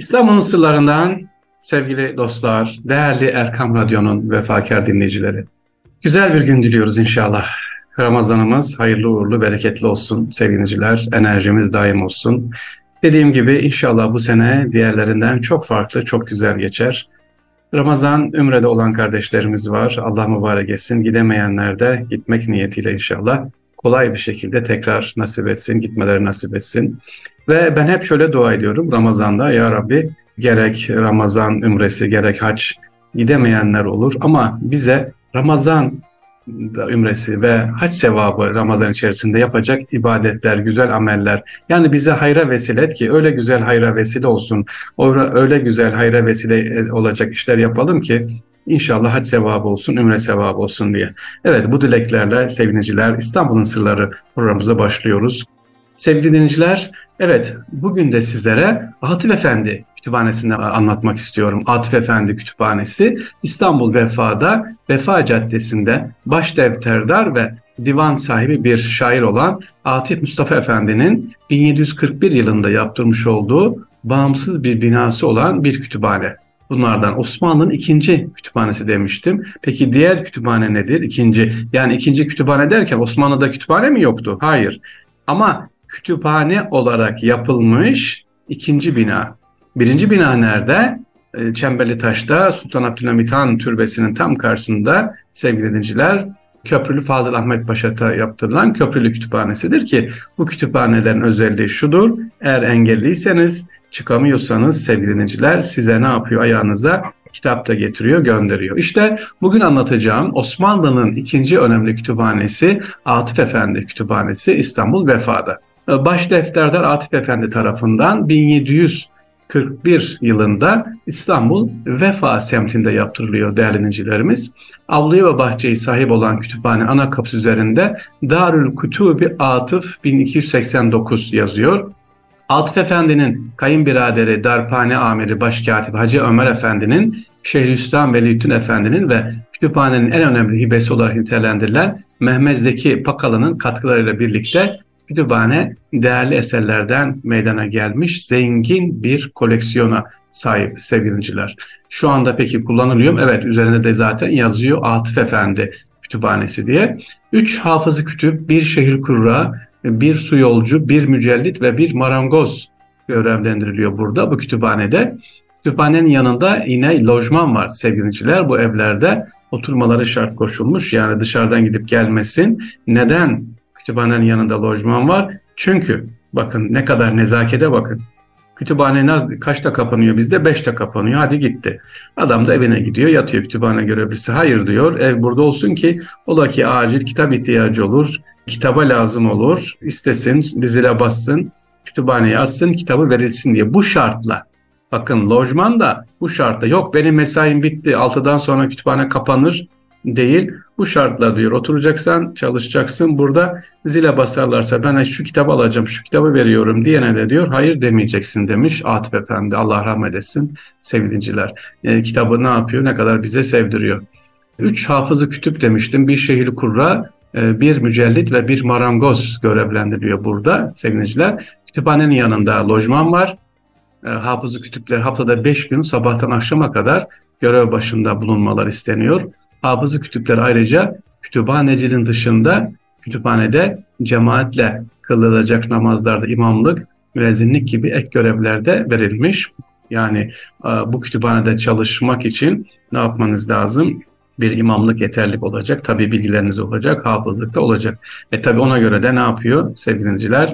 İstanbul'un sırlarından sevgili dostlar, değerli Erkam Radyo'nun vefakar dinleyicileri. Güzel bir gün diliyoruz inşallah. Ramazanımız hayırlı uğurlu, bereketli olsun sevgiliciler. Enerjimiz daim olsun. Dediğim gibi inşallah bu sene diğerlerinden çok farklı, çok güzel geçer. Ramazan Ümre'de olan kardeşlerimiz var. Allah mübarek etsin. Gidemeyenler de gitmek niyetiyle inşallah kolay bir şekilde tekrar nasip etsin, gitmeleri nasip etsin. Ve ben hep şöyle dua ediyorum Ramazan'da ya Rabbi gerek Ramazan ümresi gerek hac gidemeyenler olur ama bize Ramazan ümresi ve hac sevabı Ramazan içerisinde yapacak ibadetler, güzel ameller. Yani bize hayra vesile et ki öyle güzel hayra vesile olsun. Öyle güzel hayra vesile olacak işler yapalım ki İnşallah hac sevabı olsun, ümre sevabı olsun diye. Evet bu dileklerle sevgiliciler İstanbul'un Sırları programımıza başlıyoruz. Sevgili dinleyiciler, evet bugün de sizlere Atif Efendi Kütüphanesi'ni anlatmak istiyorum. Atif Efendi Kütüphanesi İstanbul Vefa'da Vefa Caddesi'nde baş defterdar ve divan sahibi bir şair olan Atif Mustafa Efendi'nin 1741 yılında yaptırmış olduğu bağımsız bir binası olan bir kütüphane. Bunlardan Osmanlı'nın ikinci kütüphanesi demiştim. Peki diğer kütüphane nedir? İkinci. Yani ikinci kütüphane derken Osmanlı'da kütüphane mi yoktu? Hayır. Ama kütüphane olarak yapılmış ikinci bina. Birinci bina nerede? Ee, Çemberli Taş'ta Sultan Abdülhamit Han Türbesi'nin tam karşısında sevgili dinciler Köprülü Fazıl Ahmet Paşa'ta yaptırılan Köprülü Kütüphanesi'dir ki bu kütüphanelerin özelliği şudur. Eğer engelliyseniz çıkamıyorsanız sevgili dinleyiciler size ne yapıyor ayağınıza kitap da getiriyor gönderiyor. İşte bugün anlatacağım Osmanlı'nın ikinci önemli kütüphanesi Atif Efendi Kütüphanesi İstanbul Vefa'da. Baş defterdar Atif Efendi tarafından 1741 yılında İstanbul Vefa semtinde yaptırılıyor değerli dinleyicilerimiz. Avluya ve bahçeyi sahip olan kütüphane ana kapısı üzerinde Darül Kutubi Atıf 1289 yazıyor. Atıf Efendi'nin kayınbiraderi Darphane Amiri Başkatip Hacı Ömer Efendi'nin Şeyhülislam Veliüddin Efendi'nin ve kütüphanenin en önemli hibesi olarak nitelendirilen Mehmet Zeki Pakalı'nın katkılarıyla birlikte kütüphane değerli eserlerden meydana gelmiş zengin bir koleksiyona sahip sevgiliciler. Şu anda peki kullanılıyor mu? Evet üzerinde de zaten yazıyor Atıf Efendi kütüphanesi diye. Üç hafızı kütüp, bir şehir kurra, bir su yolcu, bir mücellit ve bir marangoz görevlendiriliyor burada bu kütüphanede. Kütüphanenin yanında yine lojman var sevgiliciler. Bu evlerde oturmaları şart koşulmuş. Yani dışarıdan gidip gelmesin. Neden kütüphanenin yanında lojman var? Çünkü bakın ne kadar nezakete bakın. Kütüphane kaçta kapanıyor bizde? Beşte kapanıyor. Hadi gitti. Adam da evine gidiyor. Yatıyor kütüphane görevlisi. Hayır diyor. Ev burada olsun ki ola ki acil kitap ihtiyacı olur. Kitaba lazım olur. istesin, dizile bassın, kütüphaneye atsın, kitabı verilsin diye. Bu şartla. Bakın lojman da bu şartla. Yok benim mesaim bitti. Altıdan sonra kütüphane kapanır değil. Bu şartla diyor oturacaksan çalışacaksın burada zile basarlarsa ben şu kitabı alacağım şu kitabı veriyorum diyene de diyor hayır demeyeceksin demiş Atif Efendi Allah rahmet etsin sevgiliciler. E, kitabı ne yapıyor ne kadar bize sevdiriyor. Üç hafızı kütüp demiştim bir şehir kurra e, bir mücellit ve bir marangoz görevlendiriliyor burada sevgiliciler. Kütüphanenin yanında lojman var. E, hafızı kütüpler haftada beş gün sabahtan akşama kadar görev başında bulunmalar isteniyor. Hafızı kütüpler ayrıca kütüphanecinin dışında kütüphanede cemaatle kılınacak namazlarda imamlık, müezzinlik gibi ek görevlerde verilmiş. Yani e, bu kütüphanede çalışmak için ne yapmanız lazım? Bir imamlık yeterlik olacak. Tabi bilgileriniz olacak, hafızlık da olacak. E tabi ona göre de ne yapıyor sevgili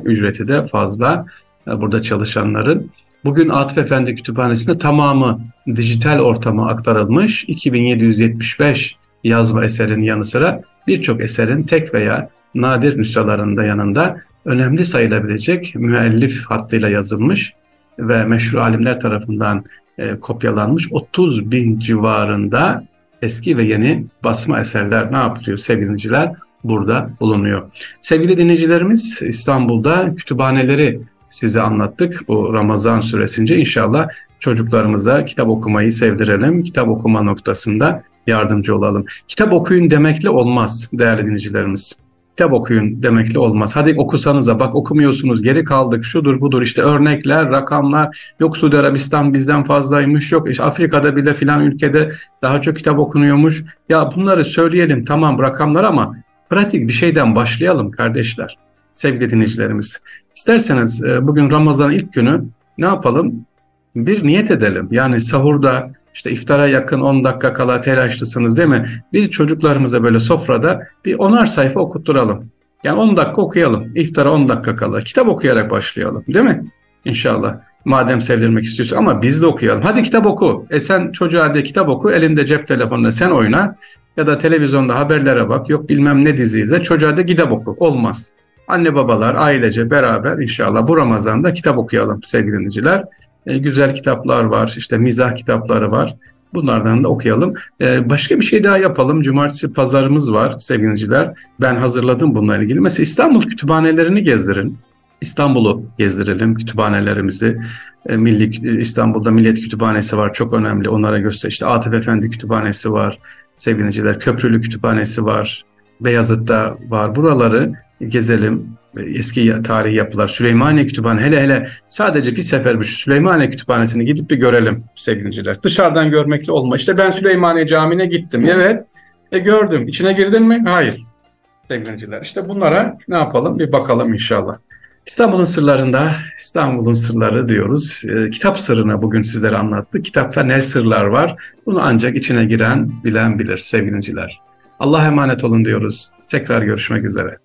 Ücreti de fazla e, burada çalışanların. Bugün Atıf Efendi Kütüphanesi'nde tamamı dijital ortama aktarılmış. 2775 yazma eserin yanı sıra birçok eserin tek veya nadir nüshalarında yanında önemli sayılabilecek müellif hattıyla yazılmış ve meşhur alimler tarafından e, kopyalanmış 30 bin civarında eski ve yeni basma eserler ne yapılıyor sevgiliciler? Burada bulunuyor. Sevgili dinleyicilerimiz İstanbul'da kütüphaneleri size anlattık bu Ramazan süresince. İnşallah çocuklarımıza kitap okumayı sevdirelim. Kitap okuma noktasında yardımcı olalım. Kitap okuyun demekle olmaz değerli dinleyicilerimiz. kitap okuyun demekle olmaz. Hadi okusanıza bak okumuyorsunuz geri kaldık şudur budur işte örnekler rakamlar yok Suudi Arabistan bizden fazlaymış yok işte Afrika'da bile filan ülkede daha çok kitap okunuyormuş. Ya bunları söyleyelim tamam rakamlar ama pratik bir şeyden başlayalım kardeşler sevgili dinleyicilerimiz. İsterseniz e, bugün Ramazan ilk günü ne yapalım? Bir niyet edelim. Yani sahurda işte iftara yakın 10 dakika kala telaşlısınız değil mi? Bir çocuklarımıza böyle sofrada bir onar sayfa okutturalım. Yani 10 dakika okuyalım. İftara 10 dakika kala. Kitap okuyarak başlayalım değil mi? İnşallah. Madem sevdirmek istiyorsun ama biz de okuyalım. Hadi kitap oku. E sen çocuğa de kitap oku. Elinde cep telefonunda sen oyna. Ya da televizyonda haberlere bak. Yok bilmem ne dizi izle. Çocuğa da kitap oku. Olmaz. Anne babalar ailece beraber inşallah bu Ramazan'da kitap okuyalım sevgili dinleyiciler. E, güzel kitaplar var, işte mizah kitapları var. Bunlardan da okuyalım. E, başka bir şey daha yapalım. Cumartesi pazarımız var sevgiliciler. Ben hazırladım bununla ilgili. Mesela İstanbul kütüphanelerini gezdirin. İstanbul'u gezdirelim kütüphanelerimizi. E, Milli İstanbul'da Millet Kütüphanesi var çok önemli. Onlara göster. İşte Atıf Efendi Kütüphanesi var sevgiliciler. Köprülü Kütüphanesi var. Beyazıt'ta var. Buraları gezelim. Eski tarihi yapılar, Süleymaniye Kütüphane hele hele sadece bir sefer bu Süleymaniye Kütüphanesi'ni gidip bir görelim sevgiliciler. Dışarıdan görmekle olma. İşte ben Süleymaniye Camii'ne gittim. Evet. E gördüm. İçine girdin mi? Hayır. Sevgiliciler. İşte bunlara ne yapalım? Bir bakalım inşallah. İstanbul'un sırlarında İstanbul'un sırları diyoruz. E, kitap sırrını bugün sizlere anlattı. Kitapta ne sırlar var? Bunu ancak içine giren bilen bilir sevgiliciler. Allah'a emanet olun diyoruz. Tekrar görüşmek üzere.